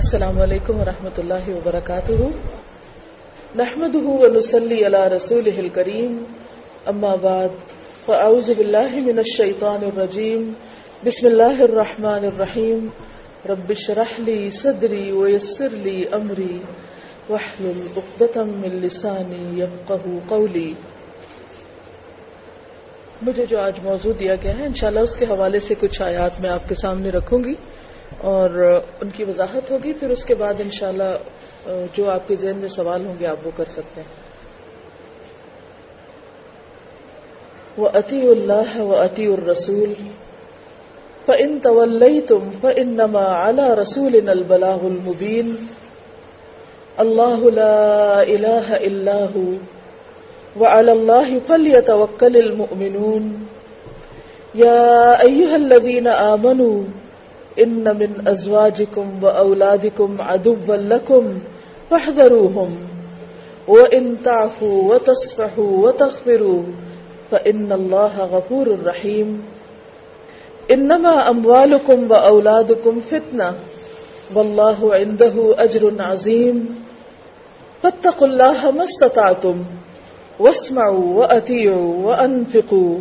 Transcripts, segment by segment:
السلام علیکم ورحمۃ اللہ وبرکاتہ۔ نحمده ونصلي على رسوله الكريم اما بعد، فاعوذ بالله من الشيطان الرجيم بسم الله الرحمن الرحيم رب اشرح لي صدري ويسر لي امري واحلل عقدة من لساني يفقهوا قولي مجھے جو آج موضوع دیا گیا ہے، انشاءاللہ اس کے حوالے سے کچھ آیات میں آپ کے سامنے رکھوں گی۔ اور ان کی وضاحت ہوگی، پھر اس کے بعد انشاءاللہ جو آپ کے ذہن میں سوال ہوں گے، آپ وہ کر سکتے ہیں۔ وہ عطی اللہ و عطی الرسول فن طول تم فن نما اعلی رسول البلاغ المبین اللہ الہ اللہ وعلى الله فليتوكل المؤمنون۔ يا أيها الذين آمنوا ان من ازواجكم واولادكم عدوا لكم فاحذروهم. وان تعفوا وتصفحوا وتغفروا فان الله غفور رحيم. انما اموالكم واولادكم فتنه والله عنده اجر عظيم. فاتقوا الله ما استطعتم. واسمعوا واطيعوا وانفقوا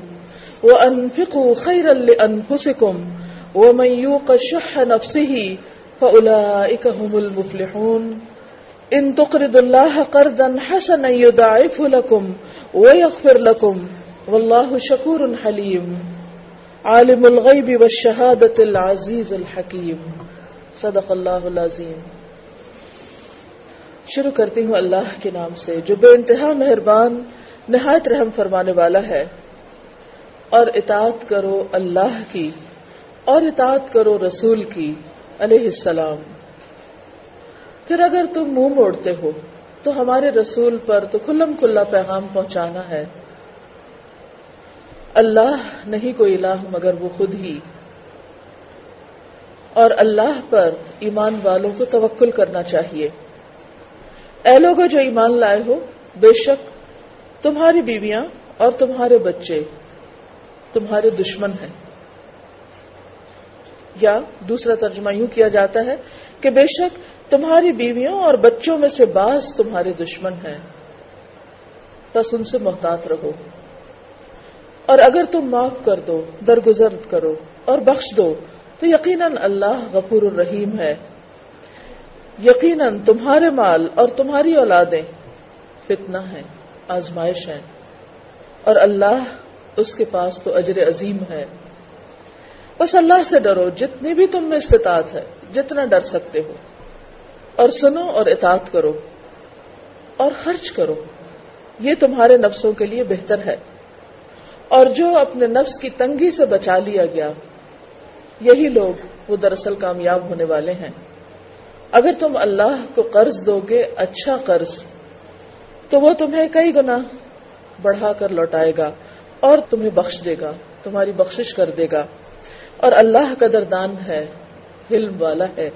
وانفقوا خيرا لانفسكم ومن يوق شح نفسه فأولئك هم المفلحون إن تقرض الله قرضا حسنا يضاعف لكم ويغفر لكم والله شكور حليم عالم الغيب والشهادة العزيز الحكيم. صدق اللہ العظیم. شروع کرتی ہوں اللہ کے نام سے، جو بے انتہا مہربان، نہایت رحم فرمانے والا ہے۔ اور اطاعت کرو اللہ کی۔ اور اطاعت کرو رسول کی، علیہ السلام۔ پھر اگر تم منہ موڑتے ہو، تو ہمارے رسول پر تو کھلم کھلا پیغام پہنچانا ہے۔ اللہ نہیں کوئی الہ مگر وہ خود ہی۔ اور اللہ پر ایمان والوں کو توکل کرنا چاہیے۔ اے لوگ جو ایمان لائے ہو، بے شک تمہاری بیویاں اور تمہارے بچے تمہارے دشمن ہیں۔ یا دوسرا ترجمہ یوں کیا جاتا ہے کہ بے شک تمہاری بیویوں اور بچوں میں سے بعض تمہارے دشمن ہیں۔ بس ان سے محتاط رہو۔ اور اگر تم معاف کر دو، درگزر کرو اور بخش دو، تو یقیناً اللہ غفور الرحیم ہے۔ یقیناً تمہارے مال اور تمہاری اولادیں فتنہ ہیں، آزمائش ہیں۔ اور اللہ اس کے پاس تو اجر عظیم ہے۔ بس اللہ سے ڈرو، جتنی بھی تم میں استطاعت ہے، جتنا ڈر سکتے ہو۔ اور سنو اور اطاعت کرو۔ اور خرچ کرو۔ یہ تمہارے نفسوں کے لیے بہتر ہے۔ اور جو اپنے نفس کی تنگی سے بچا لیا گیا، یہی لوگ وہ دراصل کامیاب ہونے والے ہیں۔ اگر تم اللہ کو قرض دو گے اچھا قرض، تو وہ تمہیں کئی گنا بڑھا کر لوٹائے گا اور تمہیں بخش دے گا، تمہاری بخشش کر دے گا۔ اور اللہ قدردان ہے علم والا ہے۔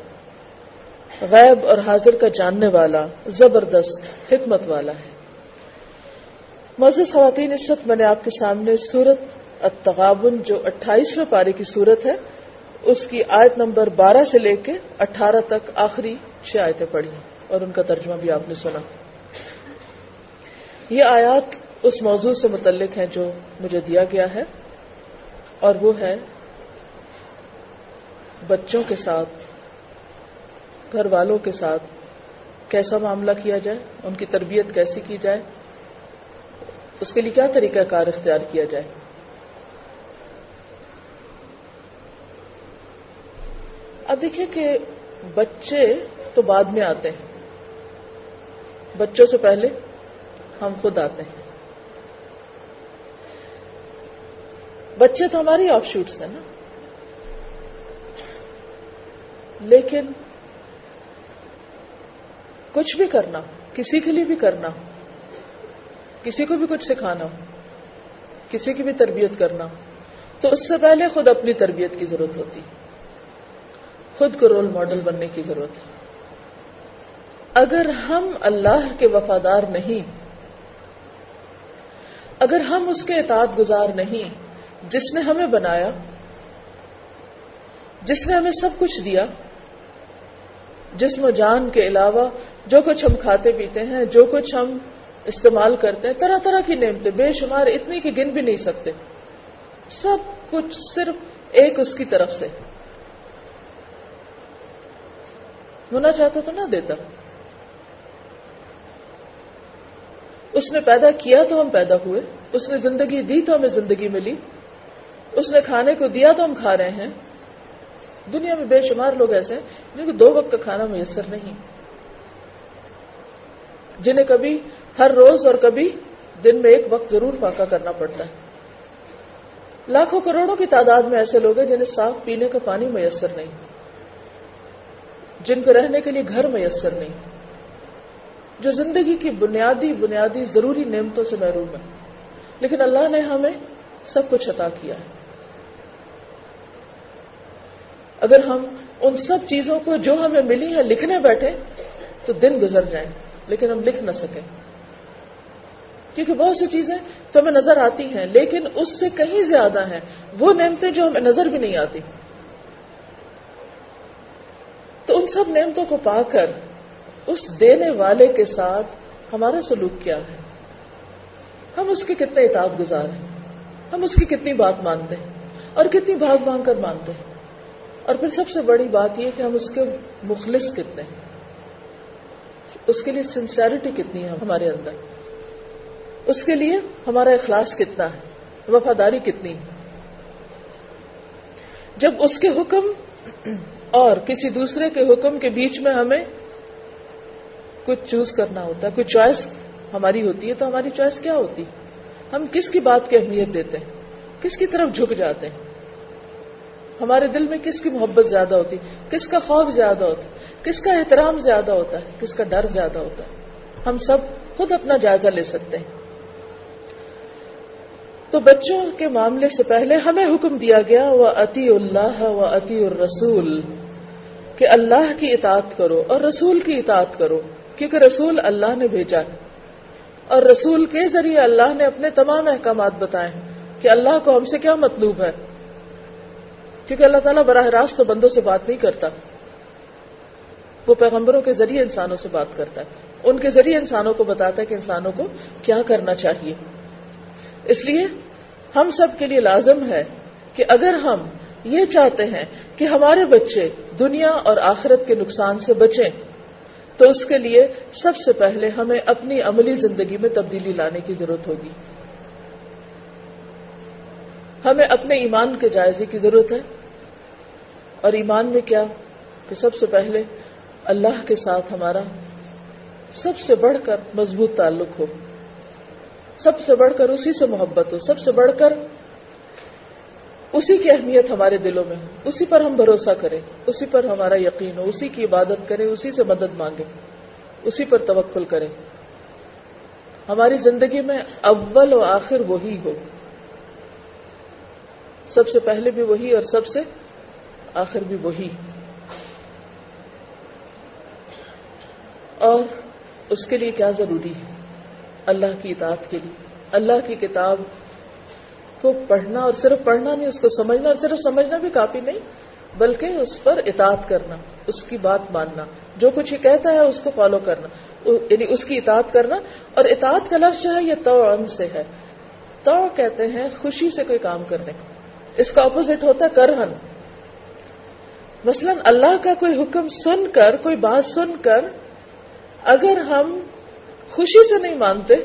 غیب اور حاضر کا جاننے والا، زبردست، حکمت والا ہے۔ خواتین، اس وقت میں نے آپ کے سامنے سورت التغابن، جو اٹھائیسویں پارے کی صورت ہے، اس کی آیت نمبر بارہ سے لے کے اٹھارہ تک آخری چھ آیتیں پڑھی اور ان کا ترجمہ بھی آپ نے سنا۔ یہ آیات اس موضوع سے متعلق ہیں جو مجھے دیا گیا ہے، اور وہ ہے بچوں کے ساتھ، گھر والوں کے ساتھ کیسا معاملہ کیا جائے، ان کی تربیت کیسی کی جائے، اس کے لیے کیا طریقہ کار اختیار کیا جائے؟ اب دیکھیں کہ بچے تو بعد میں آتے ہیں۔ بچوں سے پہلے ہم خود آتے ہیں۔ بچے تو ہماری آف شوٹس ہیں نا۔ لیکن کچھ بھی کرنا کسی کے لیے بھی کرنا کسی کو بھی کچھ سکھانا ہو، کسی کی بھی تربیت کرنا تو اس سے پہلے خود اپنی تربیت کی ضرورت ہوتی، خود کو رول ماڈل بننے کی ضرورت۔ ہے اگر ہم اللہ کے وفادار نہیں، اگر ہم اس کے اطاعت گزار نہیں، جس نے ہمیں بنایا، جس نے ہمیں سب کچھ دیا جسم و جان کے علاوہ جو کچھ ہم کھاتے پیتے ہیں، جو کچھ ہم استعمال کرتے ہیں، طرح طرح کی نعمتیں، بے شمار اتنی کہ گن بھی نہیں سکتے۔ سب کچھ صرف ایک اس کی طرف سے۔ ہونا چاہتا تو نہ دیتا۔ اس نے پیدا کیا تو ہم پیدا ہوئے۔ اس نے زندگی دی تو ہمیں زندگی ملی۔ اس نے کھانے کو دیا تو ہم کھا رہے ہیں۔ دنیا میں بے شمار لوگ ایسے ہیں۔ جن کو دو وقت کا کھانا میسر نہیں۔ جنہیں کبھی ہر روز اور کبھی دن میں ایک وقت ضرور پاکا کرنا پڑتا ہے۔ لاکھوں کروڑوں کی تعداد میں ایسے لوگ ہیں جنہیں صاف پینے کا پانی میسر نہیں۔ جن کو رہنے کے لیے گھر میسر نہیں۔ جو زندگی کی بنیادی بنیادی ضروری نعمتوں سے محروم ہے لیکن اللہ نے ہمیں سب کچھ عطا کیا ہے۔ اگر ہم ان سب چیزوں کو جو ہمیں ملی ہے لکھنے بیٹھے تو دن گزر جائیں، لیکن ہم لکھ نہ سکیں۔ کیونکہ بہت سی چیزیں تو ہمیں نظر آتی ہیں، لیکن اس سے کہیں زیادہ ہیں۔ وہ نعمتیں جو ہمیں نظر بھی نہیں آتی۔ تو ان سب نعمتوں کو پا کر اس دینے والے کے ساتھ ہمارا سلوک کیا ہے؟ ہم اس کے کتنے اطاعت گزار ہیں؟ ہم اس کی کتنی بات مانتے ہیں؟ اور کتنی بھاگ مانگ کر مانتے ہیں؟ اور پھر سب سے بڑی بات یہ کہ ہم اس کے مخلص کتنے ہیں؟ اس کے لیے سنسیرٹی کتنی ہے ہمارے اندر؟ اس کے لیے ہمارا اخلاص کتنا ہے؟ وفاداری کتنی ہے؟ جب اس کے حکم اور کسی دوسرے کے حکم کے بیچ میں ہمیں کچھ چوز کرنا ہوتا ہے کوئی چوائس ہماری ہوتی ہے، تو ہماری چوائس کیا ہوتی ہم کس کی بات کی اہمیت دیتے ہیں؟ کس کی طرف جھک جاتے ہیں؟ ہمارے دل میں کس کی محبت زیادہ ہوتی؟ کس کا خوف زیادہ ہوتا؟ ہے کس کا احترام زیادہ ہوتا ہے؟ کس کا ڈر زیادہ ہوتا ہے؟ ہم سب خود اپنا جائزہ لے سکتے ہیں۔ تو بچوں کے معاملے سے پہلے ہمیں حکم دیا گیا وہ عطی اللہ و عطی الرسول، کہ اللہ کی اطاعت کرو اور رسول کی اطاعت کرو، کیونکہ رسول اللہ نے بھیجا ہے۔ اور رسول کے ذریعے اللہ نے اپنے تمام احکامات بتائے ہیں کہ اللہ کو ہم سے کیا مطلوب ہے؟ کیونکہ اللہ تعالیٰ براہ راست تو بندوں سے بات نہیں کرتا۔ وہ پیغمبروں کے ذریعے انسانوں سے بات کرتا ہے۔ ان کے ذریعے انسانوں کو بتاتا ہے کہ انسانوں کو کیا کرنا چاہیے۔ اس لیے ہم سب کے لیے لازم ہے کہ اگر ہم یہ چاہتے ہیں کہ ہمارے بچے دنیا اور آخرت کے نقصان سے بچیں، تو اس کے لیے سب سے پہلے ہمیں اپنی عملی زندگی میں تبدیلی لانے کی ضرورت ہوگی۔ ہمیں اپنے ایمان کے جائزے کی ضرورت ہے۔ اور ایمان میں کیا کہ سب سے پہلے اللہ کے ساتھ ہمارا سب سے بڑھ کر مضبوط تعلق ہو، سب سے بڑھ کر اسی سے محبت ہو، سب سے بڑھ کر اسی کی اہمیت ہمارے دلوں میں ہو۔ اسی پر ہم بھروسہ کریں، اسی پر ہمارا یقین ہو، اسی کی عبادت کریں، اسی سے مدد مانگیں، اسی پر توکل کریں۔ ہماری زندگی میں اول و آخر وہی ہو۔ سب سے پہلے بھی وہی اور سب سے آخر بھی وہی۔ اور اس کے لیے کیا ضروری ہے؟ اللہ کی اطاعت کے لیے۔ اللہ کی کتاب کو پڑھنا اور صرف پڑھنا نہیں، اس کو سمجھنا اور صرف سمجھنا بھی کافی نہیں، بلکہ اس پر اطاعت کرنا، اس کی بات ماننا، جو کچھ یہ کہتا ہے اس کو فالو کرنا یعنی اس کی اطاعت کرنا۔ اور اطاعت کا لفظ جو ہے، یہ تو سے ہے۔ تو کہتے ہیں خوشی سے کوئی کام کرنے کو۔ اس کا اپوزٹ ہوتا ہے کرہن۔ مثلا اللہ کا کوئی حکم سن کر، کوئی بات سن کر اگر ہم خوشی سے نہیں مانتے،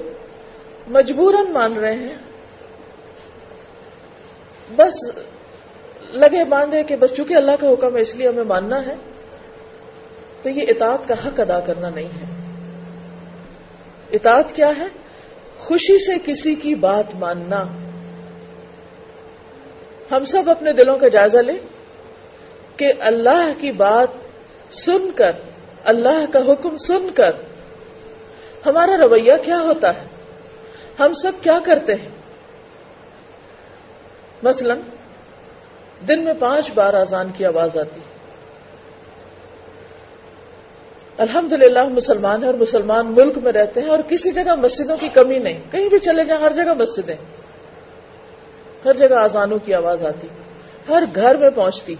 مجبوراً مان رہے ہیں، بس لگے باندھے کہ بس چونکہ اللہ کا حکم ہے، اس لیے ہمیں ماننا ہے، تو یہ اطاعت کا حق ادا کرنا نہیں ہے۔ اطاعت کیا ہے؟ خوشی سے کسی کی بات ماننا۔ ہم سب اپنے دلوں کا جائزہ لیں۔ کہ اللہ کی بات سن کر، اللہ کا حکم سن کر ہمارا رویہ کیا ہوتا ہے؟ ہم سب کیا کرتے ہیں؟ مثلا دن میں پانچ بار آزان کی آواز آتی۔ الحمد للہ مسلمان ہیں اور مسلمان ملک میں رہتے ہیں اور کسی جگہ مسجدوں کی کمی نہیں۔ کہیں بھی چلے جائیں، ہر جگہ مسجدیں۔ ہر جگہ آزانوں کی آواز آتی۔ ہر گھر میں پہنچتی۔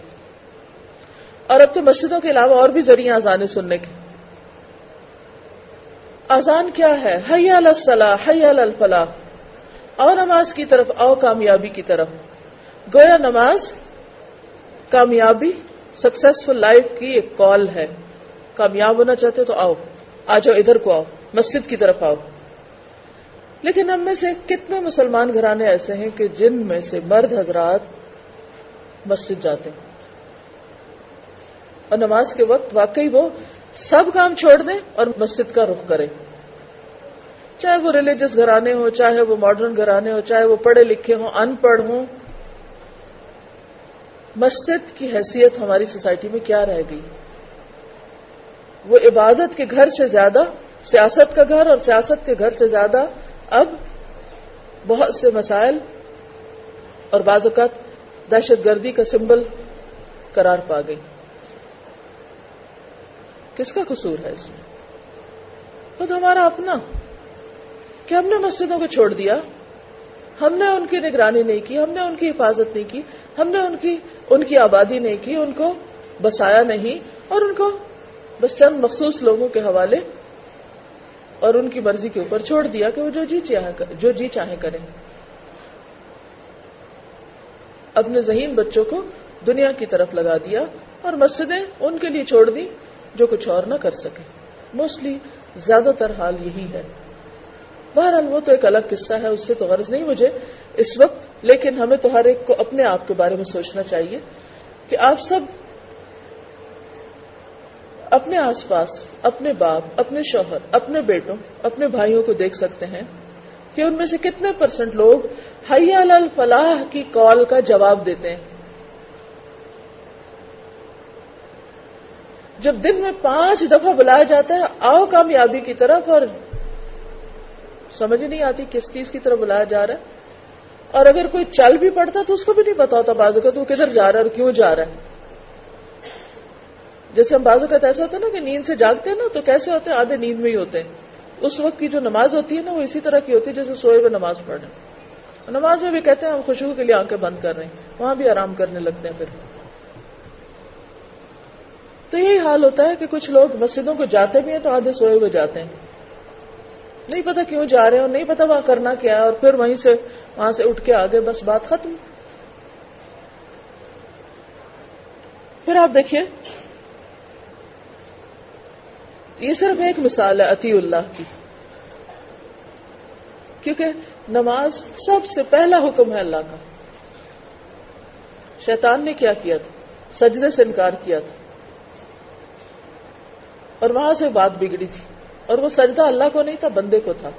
اور اب تو مسجدوں کے علاوہ اور بھی ذریعے آزانے سننے کے۔ آزان کیا ہے؟ حیا الصلاح حیا الفلاح۔ اور نماز کی طرف، آؤ کامیابی کی طرف۔ گویا نماز کامیابی سکسیسفل لائف کی ایک کال ہے۔ کامیاب ہونا چاہتے تو آؤ۔ آ جاؤ ادھر کو آؤ۔ مسجد کی طرف آؤ۔ لیکن ہم میں سے کتنے مسلمان گھرانے ایسے ہیں کہ جن میں سے مرد حضرات مسجد جاتے ہیں۔ اور نماز کے وقت واقعی وہ سب کام چھوڑ دیں اور مسجد کا رخ کریں۔ چاہے وہ ریلیجس گھرانے ہو چاہے وہ ماڈرن گھرانے ہو چاہے وہ پڑھے لکھے ہوں ان پڑھ ہوں۔ مسجد کی حیثیت ہماری سوسائٹی میں کیا رہ گئی؟ وہ عبادت کے گھر سے زیادہ، سیاست کا گھر اور سیاست کے گھر سے زیادہ اب بہت سے مسائل اور بعض اوقات دہشت گردی کا سمبل قرار پا گئی۔ کس کا قصور ہے اس میں؟ خود ہمارا اپنا۔ کہ ہم نے مسجدوں کو چھوڑ دیا، ہم نے ان کی نگرانی نہیں کی، ہم نے ان کی حفاظت نہیں کی، ہم نے ان کی ان کی آبادی نہیں کی، ان کو بسایا نہیں، اور ان کو بس چند مخصوص لوگوں کے حوالے اور ان کی مرضی کے اوپر چھوڑ دیا کہ وہ جو جی چاہے جو جی چاہے کریں۔ اپنے ذہین بچوں کو دنیا کی طرف لگا دیا اور مسجدیں ان کے لیے چھوڑ دی جو کچھ اور نہ کر سکے۔ موسٹلی زیادہ تر حال یہی ہے۔ بہرحال وہ تو ایک الگ قصہ ہے، اس سے تو غرض نہیں مجھے اس وقت، لیکن ہمیں تو ہر ایک کو اپنے آپ کے بارے میں سوچنا چاہیے کہ آپ سب اپنے آس پاس، اپنے باپ، اپنے شوہر، اپنے بیٹوں، اپنے بھائیوں کو دیکھ سکتے ہیں کہ ان میں سے کتنے پرسنٹ لوگ حیا الفلاح کی کال کا جواب دیتے ہیں۔ جب دن میں پانچ دفعہ بلایا جاتا ہے، آؤ کامیابی کی طرف اور سمجھ نہیں آتی کس چیز کی طرف بلایا جا رہا ہے۔ اور اگر کوئی چل بھی پڑتا تو اس کو بھی نہیں پتا ہوتا بازو کا تو وہ کدھر جا رہا ہے اور کیوں جا رہا ہے۔ جیسے ہم بازو کا ایسا ہوتا ہے نا کہ نیند سے جاگتے ہیں نا تو کیسے ہوتے ہیں؟ آدھے نیند میں ہی ہوتے ہیں۔ اس وقت کی جو نماز ہوتی ہے نا وہ اسی طرح کی ہوتی ہے جیسے سوئے ہوئے نماز پڑھ رہے ہیں۔ نماز میں بھی کہتے ہیں ہم خوشبو کے لیے آنکھیں بند کر رہے ہیں، وہاں بھی آرام کرنے لگتے ہیں پھر۔ تو یہی حال ہوتا ہے کہ کچھ لوگ مسجدوں کو جاتے بھی ہیں تو آدھے سوئے ہوئے جاتے ہیں۔ نہیں پتا کیوں جا رہے ہیں اور نہیں پتا وہاں کرنا کیا ہے اور پھر وہیں سے وہاں سے اٹھ کے آگے بس بات ختم۔ پھر آپ دیکھیے، یہ صرف ایک مثال ہے عطی اللہ کی۔ کیونکہ نماز سب سے پہلا حکم ہے اللہ کا۔ شیطان نے کیا کیا تھا؟ سجدے سے انکار کیا تھا۔ اور وہاں سے بات بگڑی تھی اور وہ سجدہ اللہ کو نہیں تھا، بندے کو تھا۔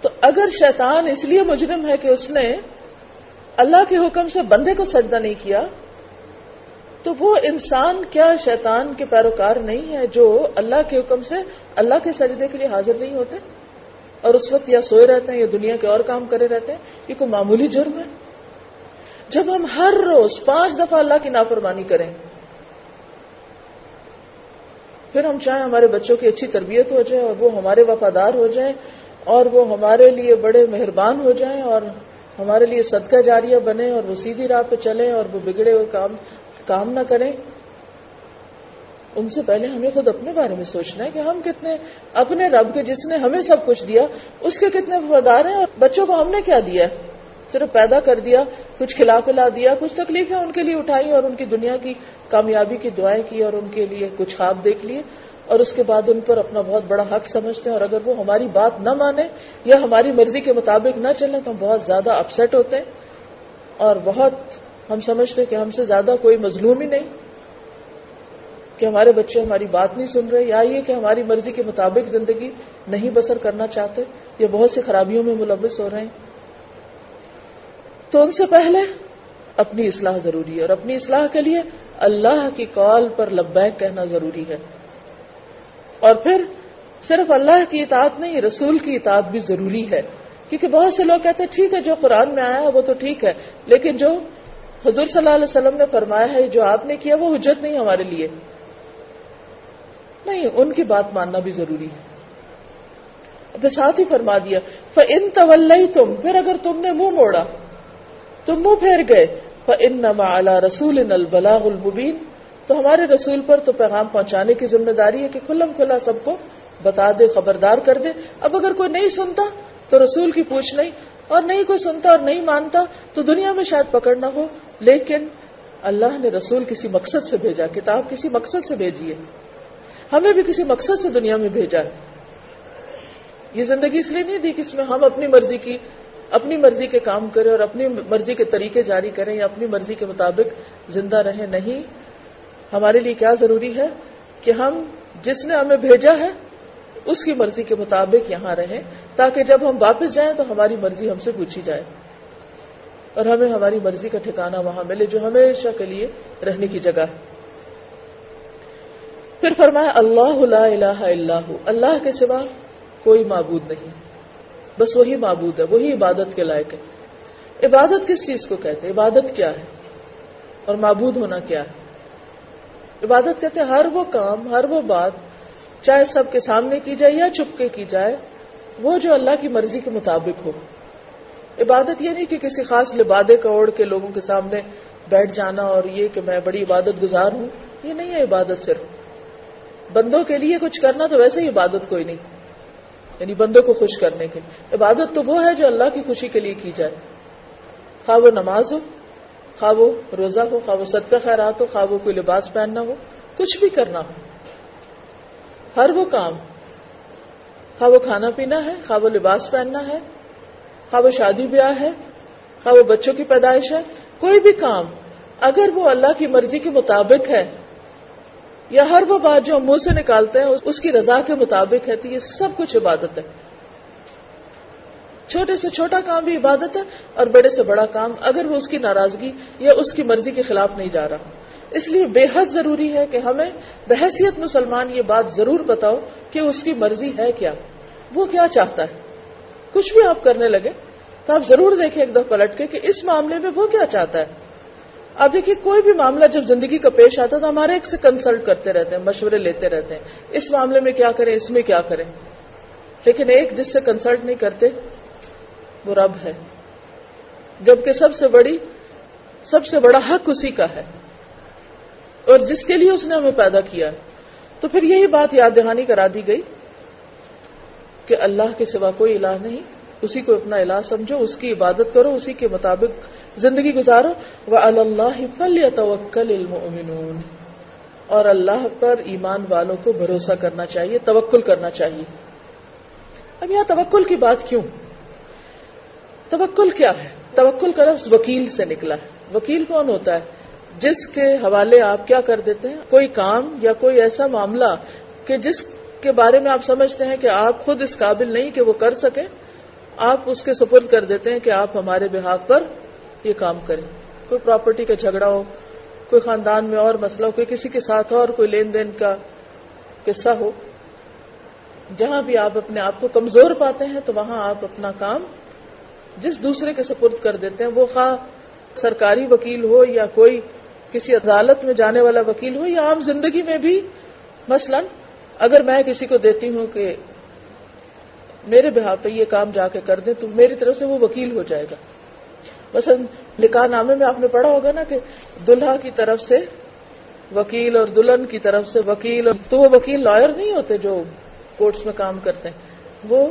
تو اگر شیطان اس لیے مجرم ہے کہ اس نے اللہ کے حکم سے بندے کو سجدہ نہیں کیا، تو وہ انسان کیا شیطان کے پیروکار نہیں ہے جو اللہ کے حکم سے اللہ کے سجدے کے لیے حاضر نہیں ہوتے؟ اور اس وقت یا سوئے رہتے ہیں یا دنیا کے اور کام کرے رہتے ہیں؟ یہ کوئی معمولی جرم ہے؟ جب ہم ہر روز پانچ دفعہ اللہ کی نافرمانی کریں پھر ہم چاہیں ہمارے بچوں کی اچھی تربیت ہو جائے اور وہ ہمارے وفادار ہو جائیں اور وہ ہمارے لیے بڑے مہربان ہو جائیں اور ہمارے لیے صدقہ جاریہ بنے اور وہ سیدھی راہ پہ چلیں اور وہ بگڑے ہوئے کام کام نہ کریں۔ ان سے پہلے ہمیں خود اپنے بارے میں سوچنا ہے کہ ہم کتنے اپنے رب کے جس نے ہمیں سب کچھ دیا، اس کے کتنے وفادار ہیں اور بچوں کو ہم نے کیا دیا ہے۔ صرف پیدا کر دیا، کچھ کھلا پلا دیا، کچھ تکلیفیں ان کے لیے اٹھائی اور ان کی دنیا کی کامیابی کی دعائیں کی اور ان کے لیے کچھ خواب دیکھ لیے اور اس کے بعد ان پر اپنا بہت بڑا حق سمجھتے ہیں اور اگر وہ ہماری بات نہ مانے یا ہماری مرضی کے مطابق نہ چلے تو ہم بہت زیادہ اپسٹ ہوتے ہیں اور بہت ہم سمجھتے کہ ہم سے زیادہ کوئی مظلوم ہی نہیں کہ ہمارے بچے ہماری بات نہیں سن رہے یا یہ کہ ہماری مرضی کے مطابق زندگی نہیں بسر کرنا چاہتے یا بہت سی خرابیوں میں ملوث ہو رہے ہیں۔ تو ان سے پہلے اپنی اصلاح ضروری ہے اور اپنی اصلاح کے لیے اللہ کی کال پر لبیک کہنا ضروری ہے۔ اور پھر صرف اللہ کی اطاعت نہیں، رسول کی اطاعت بھی ضروری ہے۔ کیونکہ بہت سے لوگ کہتے ہیں، ٹھیک ہے، جو قرآن میں آیا وہ تو ٹھیک ہے، لیکن جو حضور صلی اللہ علیہ وسلم نے فرمایا ہے، جو آپ نے کیا، وہ حجت نہیں ہمارے لیے۔ نہیں، ان کی بات ماننا بھی ضروری ہے۔ پھر ساتھ ہی فرما دیا ان طول تم پھر اگر تم نے منہ موڑا تم منہ پھیر گئے۔ فن اعلیٰ رسول البلاغ المبین تو ہمارے رسول پر تو پیغام پہنچانے کی ذمہ داری ہے کہ کھلم کھلا سب کو بتا دے، خبردار کر دے۔ اب اگر کوئی نہیں سنتا تو رسول کی پوچھ نہیں، اور نہیں کوئی سنتا اور نہیں مانتا تو دنیا میں شاید پکڑنا ہو۔ لیکن اللہ نے رسول کسی مقصد سے بھیجا، کتاب کسی مقصد سے بھیجی ہے۔ ہمیں بھی کسی مقصد سے دنیا میں بھیجا ہے۔ یہ زندگی اس لیے نہیں دی کہ اس میں ہم اپنی مرضی کی اپنی مرضی کے کام کریں اور اپنی مرضی کے طریقے جاری کریں یا اپنی مرضی کے مطابق زندہ رہیں، نہیں۔ ہمارے لیے کیا ضروری ہے کہ ہم جس نے ہمیں بھیجا ہے، اس کی مرضی کے مطابق یہاں رہیں، تاکہ جب ہم واپس جائیں تو ہماری مرضی ہم سے پوچھی جائے۔ اور ہمیں ہماری مرضی کا ٹھکانہ وہاں ملے جو ہمیشہ کے لیے رہنے کی جگہ ہے۔ پھر فرمایا، اللہ لا الہ الا اللہ کے سوا کوئی معبود نہیں۔ بس وہی معبود ہے، وہی عبادت کے لائق ہے۔ عبادت کس چیز کو کہتے ہیں؟ عبادت کیا ہے؟ اور معبود ہونا کیا ہے؟ عبادت کہتے ہیں ہر وہ کام، ہر وہ بات، چاہے سب کے سامنے کی جائے یا چھپ کے کی جائے، وہ جو اللہ کی مرضی کے مطابق ہو۔ عبادت یہ نہیں کہ کسی خاص لبادے کا اوڑھ کے لوگوں کے سامنے بیٹھ جانا اور یہ کہ میں بڑی عبادت گزار ہوں۔ یہ نہیں ہے عبادت صرف۔ بندوں کے لیے کچھ کرنا تو ویسے ہی عبادت کوئی نہیں۔ یعنی بندوں کو خوش کرنے کے لیے۔ عبادت تو وہ ہے جو اللہ کی خوشی کے لیے کی جائے۔ خواہ وہ نماز ہو، خواہ وہ روزہ ہو، خواہ وہ صدقہ خیرات ہو، خواہ وہ کوئی لباس پہننا ہو، کچھ بھی کرنا ہو۔ ہر وہ کام، خواہ وہ کھانا پینا ہے، خواہ وہ لباس پہننا ہے، خواہ وہ شادی بیاہ ہے، خواہ وہ بچوں کی پیدائش ہے، کوئی بھی کام، اگر وہ اللہ کی مرضی کے مطابق ہے یا ہر وہ بات جو ہم منہ سے نکالتے ہیں، اس کی رضا کے مطابق ہے، تو یہ سب کچھ عبادت ہے۔ چھوٹے سے چھوٹا کام بھی عبادت ہے اور بڑے سے بڑا کام، اگر وہ اس کی ناراضگی یا اس کی مرضی کے خلاف نہیں جا رہا۔ اس لیے بے حد ضروری ہے کہ ہمیں بحثیت مسلمان یہ بات ضرور بتاؤ کہ اس کی مرضی ہے کیا۔ وہ کیا چاہتا ہے؟ کچھ بھی آپ کرنے لگے تو آپ ضرور دیکھیں ایک دفعہ پلٹ کے کہ اس معاملے میں وہ کیا چاہتا ہے۔ آپ دیکھیے، کوئی بھی معاملہ جب زندگی کا پیش آتا ہے تو ہمارے ایک سے کنسلٹ کرتے رہتے ہیں، مشورے لیتے رہتے ہیں۔ اس معاملے میں کیا کریں، اس میں کیا کریں؟ لیکن ایک جس سے کنسلٹ نہیں کرتے، وہ رب ہے۔ جبکہ سب سے بڑی، سب سے بڑا حق اسی کا ہے۔ اور جس کے لیے اس نے ہمیں پیدا کیا تو پھر یہی بات یاد دہانی کرا دی گئی کہ اللہ کے سوا کوئی الہ نہیں، اسی کو اپنا الہ سمجھو، اس کی عبادت کرو، اسی کے مطابق زندگی گزارو۔ وہ اللہ فل توکل علم اور اللہ پر ایمان والوں کو بھروسہ کرنا چاہیے، توکل کرنا چاہیے۔ اب یہاں توکل کی بات کیوں؟ توکل کیا ہے؟ توکل کا لفظ وکیل سے نکلا ہے۔ وکیل کون ہوتا ہے؟ جس کے حوالے آپ کیا کر دیتے ہیں؟ کوئی کام یا کوئی ایسا معاملہ کہ جس کے بارے میں آپ سمجھتے ہیں کہ آپ خود اس قابل نہیں کہ وہ کر سکے آپ اس کے سپرد کر دیتے ہیں کہ آپ ہمارے بحاق پر یہ کام کریں۔ کوئی پراپرٹی کا جھگڑا ہو، کوئی خاندان میں اور مسئلہ ہو، کوئی کسی کے ساتھ اور کوئی لین دین کا قصہ ہو، جہاں بھی آپ اپنے آپ کو کمزور پاتے ہیں، تو وہاں آپ اپنا کام جس دوسرے کے سپرد کر دیتے ہیں، وہ خواہ سرکاری وکیل ہو یا کوئی کسی عدالت میں جانے والا وکیل ہو، یا عام زندگی میں بھی۔ مثلا اگر میں کسی کو دیتی ہوں کہ میرے بہا پہ یہ کام جا کے کر دیں، تو میری طرف سے وہ وکیل ہو جائے گا۔ مثلا نکاح نامے میں آپ نے پڑھا ہوگا نا کہ دلہا کی طرف سے وکیل اور دلہن کی طرف سے وکیل اور تو وہ وکیل لائر نہیں ہوتے جو کورٹس میں کام کرتے ہیں. وہ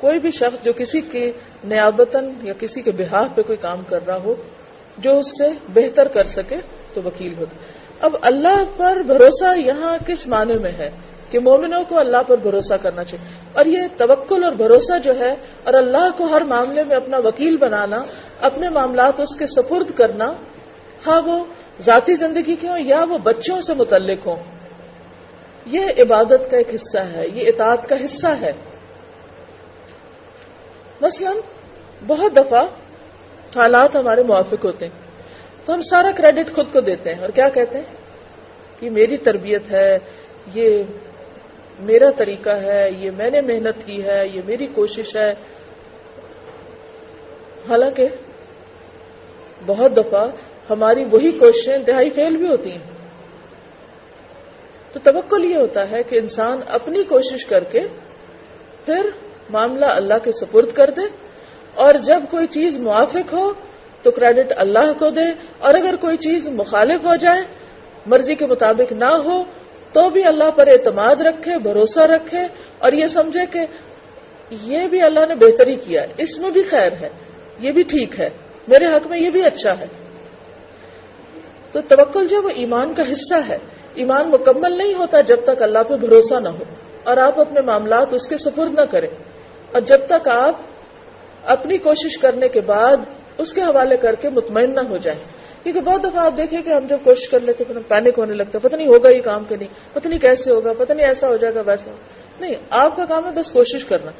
کوئی بھی شخص جو کسی کی نیابتن یا کسی کے بحاف پہ کوئی کام کر رہا ہو، جو اس سے بہتر کر سکے تو وکیل ہوتا اب اللہ پر بھروسہ یہاں کس معنی میں ہے کہ مومنوں کو اللہ پر بھروسہ کرنا چاہیے؟ اور یہ توکل اور بھروسہ جو ہے اور اللہ کو ہر معاملے میں اپنا وکیل بنانا اپنے معاملات اس کے سپرد کرنا، خواہ وہ ذاتی زندگی کے ہوں یا وہ بچوں سے متعلق ہوں۔ یہ عبادت کا ایک حصہ ہے، یہ اطاعت کا حصہ ہے۔ مثلا بہت دفعہ حالات ہمارے موافق ہوتے ہیں، تو ہم سارا کریڈٹ خود کو دیتے ہیں اور کیا کہتے ہیں؟ کہ میری تربیت ہے، یہ میرا طریقہ ہے، یہ میں نے محنت کی ہے، یہ میری کوشش ہے۔ حالانکہ بہت دفعہ ہماری وہی کوششیں انتہائی فیل بھی ہوتی ہیں۔ تو توکل یہ ہوتا ہے کہ انسان اپنی کوشش کر کے پھر معاملہ اللہ کے سپرد کر دے اور جب کوئی چیز موافق ہو تو کریڈٹ اللہ کو دے اور اگر کوئی چیز مخالف ہو جائے، مرضی کے مطابق نہ ہو تو بھی اللہ پر اعتماد رکھے، بھروسہ رکھے اور یہ سمجھے کہ یہ بھی اللہ نے بہتری کیا ہے، اس میں بھی خیر ہے، یہ بھی ٹھیک ہے۔ میرے حق میں یہ بھی اچھا ہے۔ تو توکل جو وہ ایمان کا حصہ ہے۔ ایمان مکمل نہیں ہوتا جب تک اللہ پہ بھروسہ نہ ہو اور آپ اپنے معاملات اس کے سپرد نہ کریں۔ اور جب تک آپ اپنی کوشش کرنے کے بعد اس کے حوالے کر کے مطمئن نہ ہو جائیں۔ کیونکہ بہت دفعہ آپ دیکھیں کہ ہم جب کوشش کر لیتے پھر ہم پینک ہونے لگتا پتہ نہیں ہوگا یہ کام کہ نہیں، پتہ نہیں کیسے ہوگا، پتہ نہیں ایسا ہو جائے گا، ویسا۔ نہیں، آپ کا کام ہے بس کوشش کرنا۔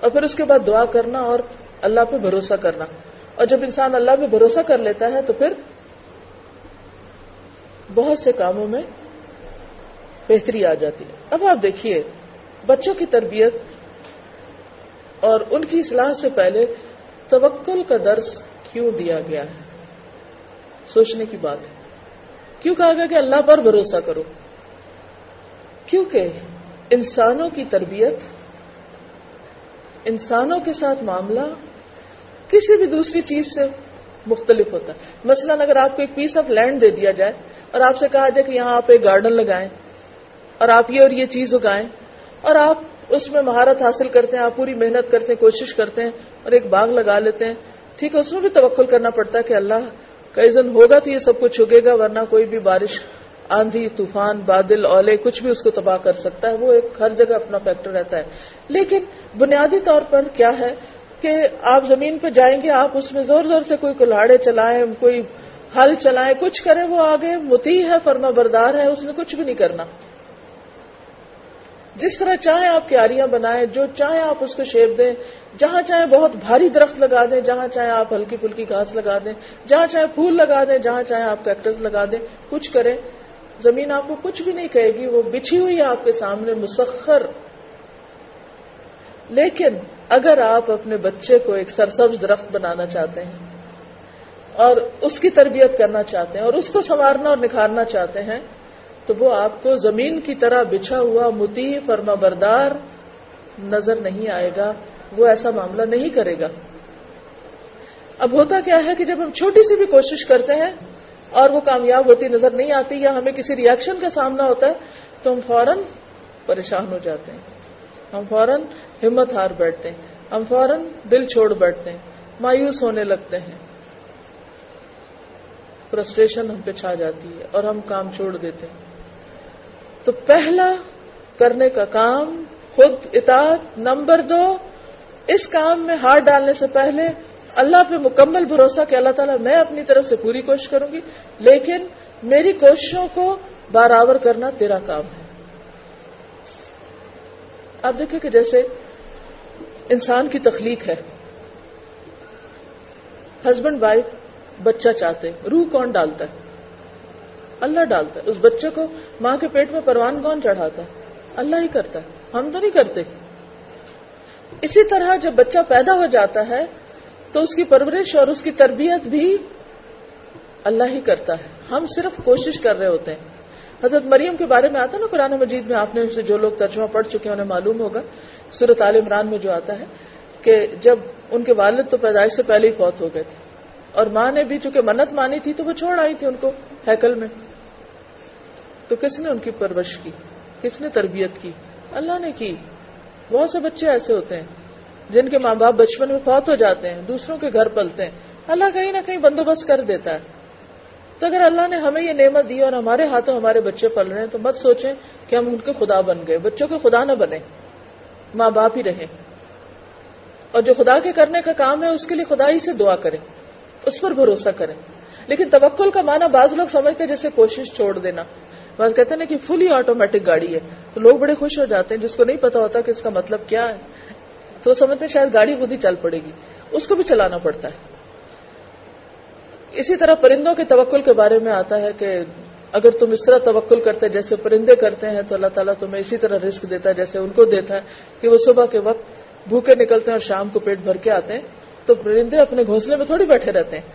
اور پھر اس کے بعد دعا کرنا اور اللہ پہ بھروسہ کرنا۔ اور جب انسان اللہ پہ بھروسہ کر لیتا ہے تو پھر بہت سے کاموں میں بہتری آ جاتی ہے۔ اب آپ دیکھیے، بچوں کی تربیت اور ان کی اصلاح سے پہلے توکل کا درس کیوں دیا گیا ہے؟ سوچنے کی بات ہے۔ کیوں کہا گیا کہ اللہ پر بھروسہ کرو؟ کیونکہ انسانوں کی تربیت، انسانوں کے ساتھ معاملہ کسی بھی دوسری چیز سے مختلف ہوتا ہے۔ مثلا اگر آپ کو ایک پیس آف لینڈ دے دیا جائے اور آپ سے کہا جائے کہ یہاں آپ ایک گارڈن لگائیں اور آپ یہ اور یہ چیز اگائیں اور آپ اس میں مہارت حاصل کرتے ہیں، آپ پوری محنت کرتے ہیں، کوشش کرتے ہیں اور ایک باغ لگا لیتے ہیں، ٹھیک ہے، اس میں بھی توکل کرنا پڑتا ہے کہ اللہ کا عزن ہوگا تو یہ سب کچھ اگے گا، ورنہ کوئی بھی بارش، آندھی، طوفان، بادل، اولے، کچھ بھی اس کو تباہ کر سکتا ہے۔ وہ ایک ہر جگہ اپنا فیکٹر رہتا ہے۔ لیکن بنیادی طور پر کیا ہے؟ کہ آپ زمین پہ جائیں گے، آپ اس میں زور زور سے کوئی کلاڑے چلائیں، کوئی ہل چلائیں، کچھ کریں وہ آگے، متی ہے، فرما بردار ہے، اس نے کچھ بھی نہیں کرنا۔ جس طرح چاہیں آپ کیاریاں بنائیں، جو چاہیں آپ اس کو شیپ دیں، جہاں چاہیں بہت بھاری درخت لگا دیں، جہاں چاہیں آپ ہلکی پھلکی گھاس لگا دیں، جہاں چاہیں پھول لگا دیں، جہاں چاہیں آپ کیکٹس لگا دیں، کچھ کریں۔ زمین آپ کو کچھ بھی نہیں کہے گی، وہ بچھی ہوئی ہے آپ کے سامنے مسخر لیکن اگر آپ اپنے بچے کو ایک سرسبز درخت بنانا چاہتے ہیں اور اس کی تربیت کرنا چاہتے ہیں اور اس کو سنوارنا اور نکھارنا چاہتے ہیں، تو وہ آپ کو زمین کی طرح بچھا ہوا متی فرما بردار نظر نہیں آئے گا، وہ ایسا معاملہ نہیں کرے گا۔ اب ہوتا کیا ہے کہ جب ہم چھوٹی سی بھی کوشش کرتے ہیں اور وہ کامیاب ہوتی نظر نہیں آتی یا ہمیں کسی ریئیکشن کا سامنا ہوتا ہے، تو ہم فوراً پریشان ہو جاتے ہیں۔ ہم فوراً ہمت ہار بیٹھتے ہیں۔ ہم فوراً دل چھوڑ بیٹھتے ہیں۔ مایوس ہونے لگتے ہیں۔ فرسٹریشن ہم پہ چھا جاتی ہے اور ہم کام چھوڑ دیتے ہیں۔ تو پہلا کرنے کا کام خود اطاعت، نمبر دو، اس کام میں ہاتھ ڈالنے سے پہلے اللہ پہ مکمل بھروسہ کہ اللہ تعالیٰ میں اپنی طرف سے پوری کوشش کروں گی، لیکن میری کوششوں کو برابر کرنا تیرا کام ہے۔ آپ دیکھیں کہ جیسے انسان کی تخلیق ہے۔ ہسبینڈ وائف بچہ چاہتے روح کون ڈالتا ہے؟ اللہ ڈالتا ہے۔ اس بچے کو ماں کے پیٹ میں پروان کون چڑھاتا ہے؟ اللہ ہی کرتا ہے۔ ہم تو نہیں کرتے۔ اسی طرح جب بچہ پیدا ہو جاتا ہے، تو اس کی پرورش اور اس کی تربیت بھی اللہ ہی کرتا ہے۔ ہم صرف کوشش کر رہے ہوتے ہیں۔ حضرت مریم کے بارے میں آتا نا قرآن مجید میں؟ آپ نے جو لوگ ترجمہ پڑھ چکے ہیں، انہیں معلوم ہوگا۔ صورت عال عمران میں جو آتا ہے کہ جب ان کے والد تو پیدائش سے پہلے ہی فوت ہو گئے تھے۔ اور ماں نے بھی چونکہ منت مانی تھی تو وہ چھوڑ آئی تھی ان کو ہیکل میں۔ تو کس نے ان کی پرورش کی؟ کس نے تربیت کی؟ اللہ نے کی۔ بہت سے بچے ایسے ہوتے ہیں جن کے ماں باپ بچپن میں فوت ہو جاتے ہیں، دوسروں کے گھر پلتے ہیں۔ اللہ کہیں نہ کہیں بندوبست کر دیتا ہے۔ تو اگر اللہ نے ہمیں یہ نعمت دی اور ہمارے ہاتھوں ہمارے بچے پل رہے ہیں تو مت سوچیں کہ ہم ان کے خدا بن گئے، بچوں کے خدا نہ بنے ماں باپ ہی رہیں اور جو خدا کے کرنے کا کام ہے، اس کے لیے خدا ہی سے دعا کریں۔ اس پر بھروسہ کریں۔ لیکن توکل کا معنی بعض لوگ سمجھتے جیسے کوشش چھوڑ دینا۔ بعض کہتے ہیں کہ فلی آٹومیٹک گاڑی ہے۔ تو لوگ بڑے خوش ہو جاتے ہیں، جس کو نہیں پتا ہوتا کہ اس کا مطلب کیا ہے۔ تو وہ سمجھتے ہیں شاید گاڑی خود ہی چل پڑے گی۔ اس کو بھی چلانا پڑتا ہے۔ اسی طرح پرندوں کے توکل کے بارے میں آتا ہے کہ اگر تم اس طرح توکل کرتے جیسے پرندے کرتے ہیں، تو اللہ تعالیٰ تمہیں اسی طرح رسک دیتا ہے جیسے ان کو دیتا ہے کہ وہ صبح کے وقت بھوکے نکلتے ہیں اور شام کو پیٹ بھر کے آتے ہیں۔ تو پرندے اپنے گھونسلے میں تھوڑی بیٹھے رہتے ہیں۔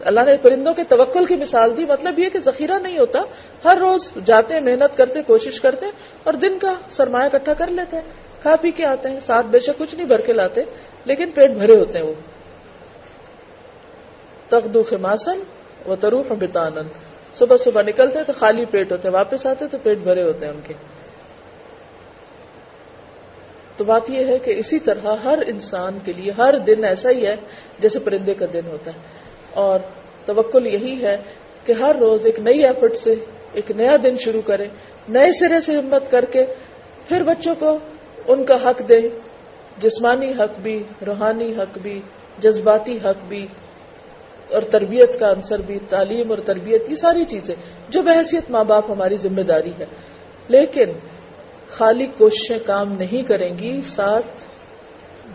اللہ نے پرندوں کے توکل کی مثال دی مطلب یہ کہ ذخیرہ نہیں ہوتا، ہر روز جاتے محنت کرتے کوشش کرتے اور دن کا سرمایہ اکٹھا کر لیتے ہیں۔ کھا پی کے آتے ہیں، ساتھ بے شک کچھ نہیں بھر کے لاتے، لیکن پیٹ بھرے ہوتے ہیں وہ۔ تخدو خماسن و تروح بتانن صبح صبح نکلتے تو خالی پیٹ ہوتے ہیں، واپس آتے تو پیٹ بھرے ہوتے ہیں ان کے۔ تو بات یہ ہے کہ اسی طرح ہر انسان کے لیے ہر دن ایسا ہی ہے جیسے پرندے کا دن ہوتا ہے۔ اور توکل یہی ہے کہ ہر روز ایک نئی ایفرٹ سے ایک نیا دن شروع کرے، نئے سرے سے ہمت کر کے پھر بچوں کو ان کا حق دے، جسمانی حق بھی، روحانی حق بھی، جذباتی حق بھی۔ اور تربیت کا عنصر بھی، تعلیم اور تربیت، یہ ساری چیزیں جو بحثیت ماں باپ ہماری ذمہ داری ہے۔ لیکن خالی کوششیں کام نہیں کریں گی، ساتھ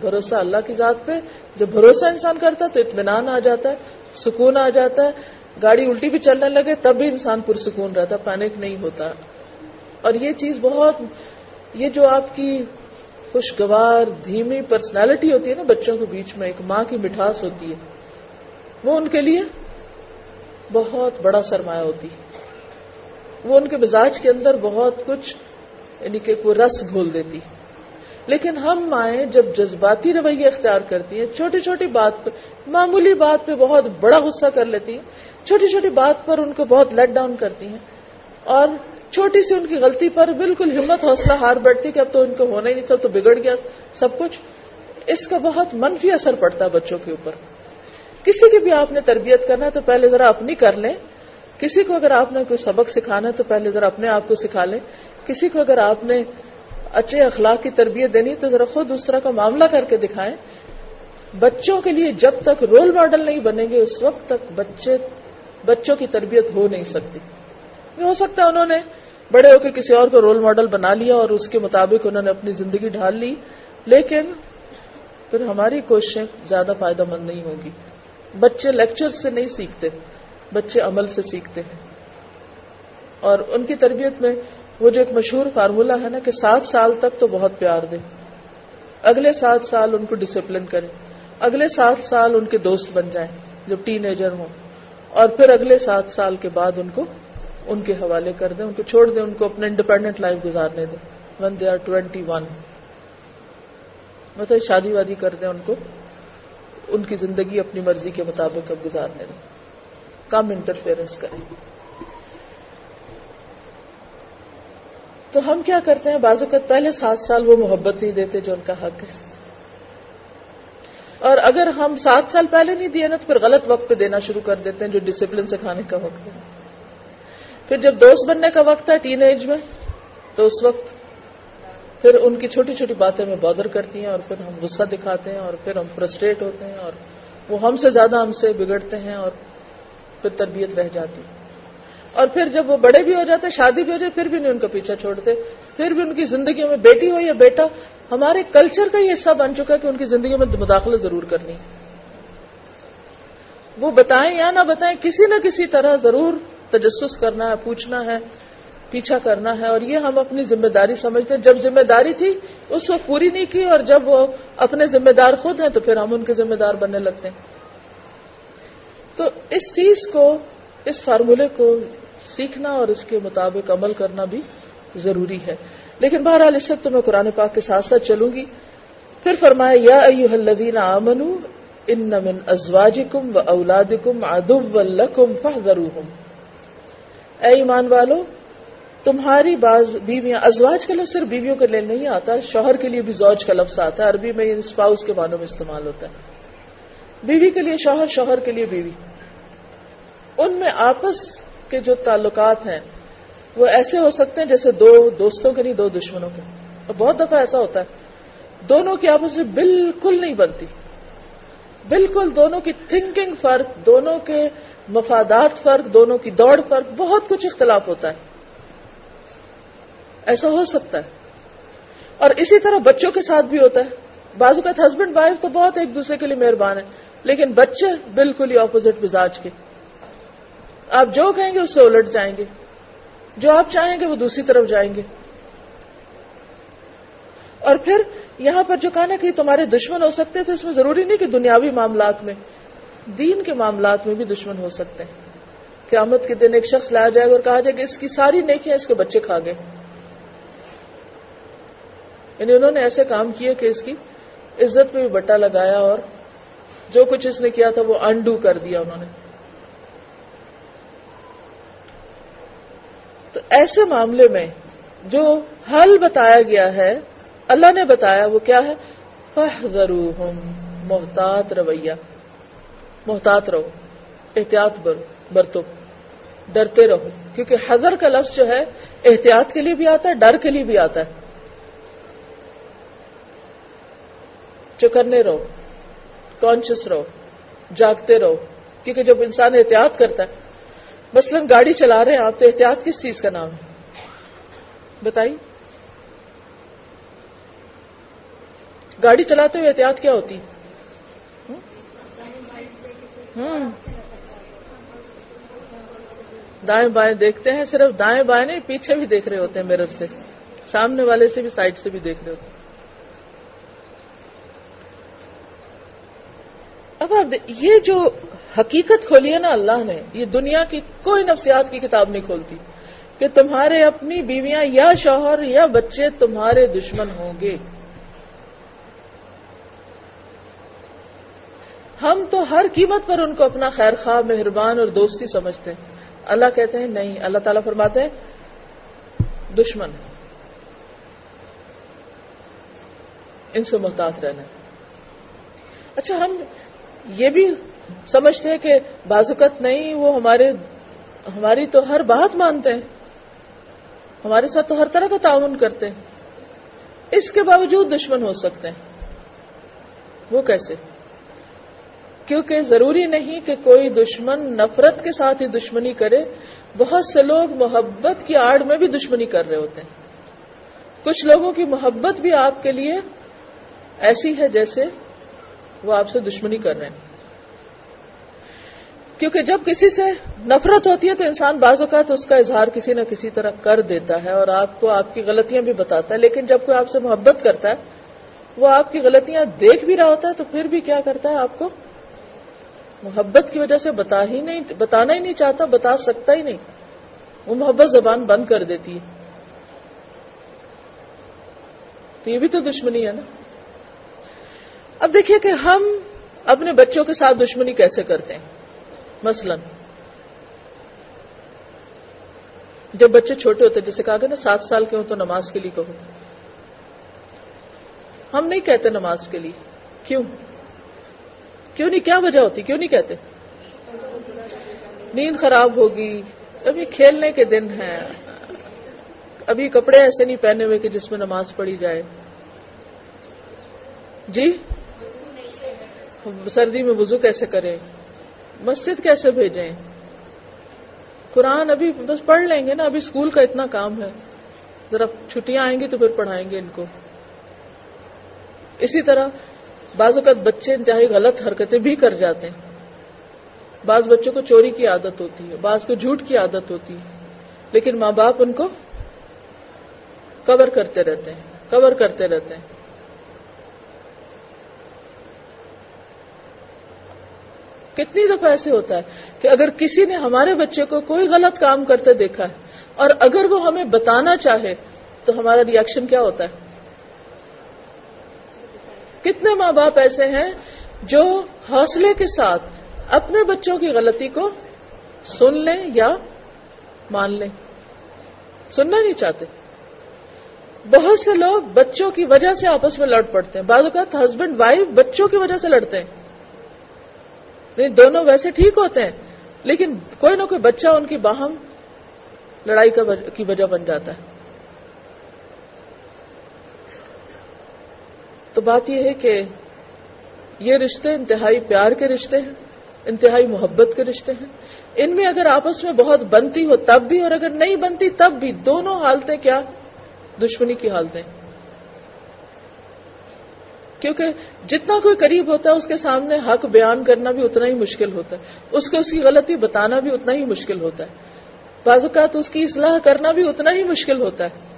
بھروسہ اللہ کی ذات پہ۔ جب بھروسہ انسان کرتا ہے تو اطمینان آ جاتا ہے، سکون آ جاتا ہے۔ گاڑی الٹی بھی چلنے لگے تب بھی انسان پرسکون رہتا پینک نہیں ہوتا۔ اور یہ چیز بہت، یہ جو آپ کی خوشگوار، دھیمی پرسنالٹی ہوتی ہے نا، بچوں کے بیچ میں، ایک ماں کی مٹھاس ہوتی ہے۔ وہ ان کے لیے بہت بڑا سرمایہ ہوتی وہ ان کے مزاج کے اندر بہت کچھ یعنی کہ کوئی رس گھول دیتی لیکن ہم مائیں جب جذباتی رویہ اختیار کرتی ہیں، چھوٹی چھوٹی بات پہ معمولی بات پہ بہت بڑا غصہ کر لیتی ہیں، چھوٹی چھوٹی بات پر ان کو بہت لیٹ ڈاؤن کرتی ہیں۔ اور چھوٹی سی ان کی غلطی پر بالکل ہمت، حوصلہ ہار بیٹھتی کہ اب تو ان کو ہونا ہی نہیں، سب تو بگڑ گیا، سب کچھ۔ اس کا بہت منفی اثر پڑتا ہے بچوں کے اوپر۔ کسی کی بھی آپ نے تربیت کرنا ہے تو پہلے ذرا اپنی کر لیں۔ کسی کو اگر آپ نے کوئی سبق سکھانا ہے تو پہلے ذرا اپنے آپ کو سکھا لیں۔ کسی کو اگر آپ نے اچھے اخلاق کی تربیت دینی تو ذرا خود اس طرح کا معاملہ کر کے دکھائیں۔ بچوں کے لیے جب تک رول ماڈل نہیں بنیں گے، اس وقت تک بچے، بچوں کی تربیت ہو نہیں سکتی۔ ہو سکتا ہے انہوں نے بڑے ہو کے کسی اور کو رول ماڈل بنا لیا اور اس کے مطابق انہوں نے اپنی زندگی ڈھال لی، لیکن پھر ہماری کوششیں زیادہ فائدہ مند نہیں ہوگی بچے لیکچر سے نہیں سیکھتے، بچے عمل سے سیکھتے ہیں۔ اور ان کی تربیت میں وہ جو ایک مشہور فارمولا ہے نا کہ سات سال تک تو بہت پیار دے اگلے سات سال ان کو ڈسپلن کرے اگلے سات سال ان کے دوست بن جائیں جب ٹین ایجر ہوں۔ اور پھر اگلے سات سال کے بعد ان کو، ان کے حوالے کر دیں، ان کو چھوڑ دیں، ان کو اپنے انڈیپینڈنٹ لائف گزارنے دیں۔ When they are twenty one مطلب شادی وادی کر دیں ان کو۔ ان کی زندگی اپنی مرضی کے مطابق اب گزارنے دیں۔ کم انٹرفیئرنس کریں۔ تو ہم کیا کرتے ہیں؟ بعض اوقات پہلے سات سال وہ محبت نہیں دیتے جو ان کا حق ہے۔ اور اگر ہم سات سال پہلے نہیں دیے نا تو پھر غلط وقت پہ دینا شروع کر دیتے ہیں جو ڈسپلن سکھانے کا وقت ہے۔ پھر جب دوست بننے کا وقت ہے ٹین ایج میں، تو اس وقت پھر ان کی چھوٹی چھوٹی باتیں میں بادر کرتی ہیں اور پھر ہم غصہ دکھاتے ہیں اور پھر ہم فرسٹریٹ ہوتے ہیں اور وہ ہم سے زیادہ ہم سے بگڑتے ہیں اور پھر تربیت رہ جاتی اور پھر جب وہ بڑے بھی ہو جاتے شادی بھی ہو جائے، پھر بھی نہیں ان کا پیچھا چھوڑتے۔ پھر بھی ان کی زندگیوں میں بیٹی ہو یا بیٹا، ہمارے کلچر کا یہ حصہ بن چکا ہے کہ ان کی زندگی میں مداخلت ضرور کرنی وہ بتائیں یا نہ بتائیں، کسی نہ کسی طرح ضرور تجسس کرنا ہے، پوچھنا ہے۔ پیچھا کرنا ہے اور یہ ہم اپنی ذمہ داری سمجھتے ہیں۔ جب ذمہ داری تھی، اس وقت پوری نہیں کی اور جب وہ اپنے ذمہ دار خود ہیں تو پھر ہم ان کے ذمہ دار بننے لگتے ہیں۔ تو اس چیز کو، اس فارمولے کو سیکھنا اور اس کے مطابق عمل کرنا بھی ضروری ہے۔ لیکن بہرحال اس وقت تو میں قرآن پاک کے ساتھ ساتھ چلوں گی۔ پھر فرمایا، یا ایوہ الذین آمنوا، ان من ازواجکم و اولادکم عدو لکم فحذروہم اے ایمان والو تمہاری بعض بیویاں، ازواج کا لفظ صرف بیویوں کے لیے نہیں آتا، شوہر کے لیے بھی زوج کا لفظ آتا ہے، عربی میں اسپاؤس کے معنوں میں استعمال ہوتا ہے۔ بیوی کے لیے شوہر شوہر کے لیے بیوی۔ ان میں آپس کے جو تعلقات ہیں، وہ ایسے ہو سکتے ہیں جیسے دو دوستوں کے نہیں، دو دشمنوں کے۔ اور بہت دفعہ ایسا ہوتا ہے، دونوں کی آپس میں بالکل نہیں بنتی۔ بالکل دونوں کی تھنکنگ فرق، دونوں کے مفادات فرق، دونوں کی دوڑ فرق، بہت کچھ اختلاف ہوتا ہے۔ ایسا ہو سکتا ہے۔ اور اسی طرح بچوں کے ساتھ بھی ہوتا ہے۔ بازو کا ہسبینڈ وائف تو بہت ایک دوسرے کے لیے مہربان ہے لیکن بچے بالکل ہی اپوزٹ مزاج کے۔ آپ جو کہیں گے، اس سے الٹ جائیں گے۔ جو آپ چاہیں گے، وہ دوسری طرف جائیں گے۔ اور پھر یہاں پر جو کہنا کہ تمہارے دشمن ہو سکتے تو اس میں ضروری نہیں کہ دنیاوی معاملات میں، دین کے معاملات میں بھی دشمن ہو سکتے ہیں۔ قیامت کے دن ایک شخص لایا جائے گا اور کہا جائے کہ اس کی ساری نیکیاں اس کے بچے کھا گئے۔ یعنی انہوں نے ایسے کام کیے کہ اس کی عزت پہ بھی بٹا لگایا اور جو کچھ اس نے کیا تھا وہ انڈو کر دیا انہوں نے۔ تو ایسے معاملے میں جو حل بتایا گیا ہے، اللہ نے بتایا وہ کیا ہے؟ محتاط رویہ۔ محتاط رہو، احتیاط برتو، ڈرتے رہو۔ کیونکہ حضر کا لفظ جو ہے، احتیاط کے لیے بھی آتا ہے، ڈر کے لیے بھی آتا ہے۔ چکرنے رہو کانشیس رہو، جاگتے رہو، کیونکہ جب انسان احتیاط کرتا ہے، مثلا گاڑی چلا رہے ہیں آپ، تو احتیاط کس چیز کا نام ہے؟ بتائیے۔ گاڑی چلاتے ہوئے احتیاط کیا ہوتی؟ ہوں۔ دائیں بائیں دیکھتے ہیں، صرف دائیں بائیں نہیں، پیچھے بھی دیکھ رہے ہوتے ہیں میرر سے، سامنے والے سے بھی سائڈ سے بھی دیکھ رہے ہوتے ہیں۔ اب اب یہ جو حقیقت کھولی ہے نا اللہ نے، یہ دنیا کی کوئی نفسیات کی کتاب نہیں کھولتی کہ تمہارے اپنی بیویاں یا شوہر یا بچے تمہارے دشمن ہوں گے۔ ہم تو ہر قیمت پر ان کو اپنا خیر خواہ مہربان اور دوستی سمجھتے ہیں۔ اللہ کہتے ہیں، نہیں، اللہ تعالیٰ فرماتے ہیں، دشمن۔ ان سے محتاط رہنا۔ اچھا ہم یہ بھی سمجھتے ہیں کہ بازوقت نہیں، وہ ہمارے، ہماری تو ہر بات مانتے ہیں۔ ہمارے ساتھ تو ہر طرح کا تعاون کرتے ہیں۔ اس کے باوجود دشمن ہو سکتے ہیں۔ وہ کیسے؟ کیونکہ ضروری نہیں کہ کوئی دشمن نفرت کے ساتھ ہی دشمنی کرے۔ بہت سے لوگ محبت کی آڑ میں بھی دشمنی کر رہے ہوتے ہیں۔ کچھ لوگوں کی محبت بھی آپ کے لیے ایسی ہے جیسے وہ آپ سے دشمنی کر رہے ہیں۔ کیونکہ جب کسی سے نفرت ہوتی ہے تو انسان بعض اوقات اس کا اظہار کسی نہ کسی طرح کر دیتا ہے اور آپ کو آپ کی غلطیاں بھی بتاتا ہے، لیکن جب کوئی آپ سے محبت کرتا ہے، وہ آپ کی غلطیاں دیکھ بھی رہا ہوتا ہے تو پھر بھی کیا کرتا ہے؟ آپ کو محبت کی وجہ سے بتا ہی نہیں، بتانا ہی نہیں چاہتا، بتا سکتا ہی نہیں۔ وہ محبت زبان بند کر دیتی ہے۔ تو یہ بھی تو دشمنی ہے نا۔ اب دیکھیے کہ ہم اپنے بچوں کے ساتھ دشمنی کیسے کرتے ہیں؟ مثلا، جب بچے چھوٹے ہوتے جیسے کہا گیا نا، سات سال کے ہوں تو نماز کے لیے کہو ہم نہیں کہتے نماز کے لیے۔ کیوں؟ کیوں نہیں؟ کیا وجہ ہوتی؟ کیوں نہیں کہتے؟ نیند خراب ہوگی۔ ابھی کھیلنے کے دن ہیں۔ ابھی کپڑے ایسے نہیں پہنے ہوئے کہ جس میں نماز پڑھی جائے۔ جی؟ سردی میں وضو کیسے کریں؟ مسجد کیسے بھیجیں؟ قرآن ابھی بس پڑھ لیں گے نا، ابھی اسکول کا اتنا کام ہے۔ ذرا چھٹیاں آئیں گی تو پھر پڑھائیں گے ان کو۔ اسی طرح بعض اوقات بچے انتہائی غلط حرکتیں بھی کر جاتے ہیں۔ بعض بچوں کو چوری کی عادت ہوتی ہے، بعض کو جھوٹ کی عادت ہوتی ہے۔ لیکن ماں باپ ان کو کور کرتے رہتے ہیں کور کرتے رہتے ہیں۔ کتنی دفعہ ایسے ہوتا ہے کہ اگر کسی نے ہمارے بچے کو کوئی غلط کام کرتے دیکھا ہے اور اگر وہ ہمیں بتانا چاہے تو ہمارا ریئیکشن کیا ہوتا ہے؟ کتنے ماں باپ ایسے ہیں جو حوصلے کے ساتھ اپنے بچوں کی غلطی کو سن لیں یا مان لیں؟ سننا نہیں چاہتے۔ بہت سے لوگ بچوں کی وجہ سے آپس میں لڑ پڑتے ہیں۔ بعض اوقات ہسبینڈ وائف بچوں کی وجہ سے لڑتے ہیں۔ نہیں، دونوں ویسے ٹھیک ہوتے ہیں، لیکن کوئی نہ کوئی بچہ ان کی باہم لڑائی کی وجہ بن جاتا ہے۔ تو بات یہ ہے کہ یہ رشتے انتہائی پیار کے رشتے ہیں، انتہائی محبت کے رشتے ہیں۔ ان میں اگر آپس میں بہت بنتی ہو تب بھی اور اگر نہیں بنتی تب بھی، دونوں حالتیں کیا؟ دشمنی کی حالتیں۔ کیونکہ جتنا کوئی قریب ہوتا ہے، اس کے سامنے حق بیان کرنا بھی اتنا ہی مشکل ہوتا ہے۔ اس کو اس کی غلطی بتانا بھی اتنا ہی مشکل ہوتا ہے۔ بعض اوقات اس کی اصلاح کرنا بھی اتنا ہی مشکل ہوتا ہے۔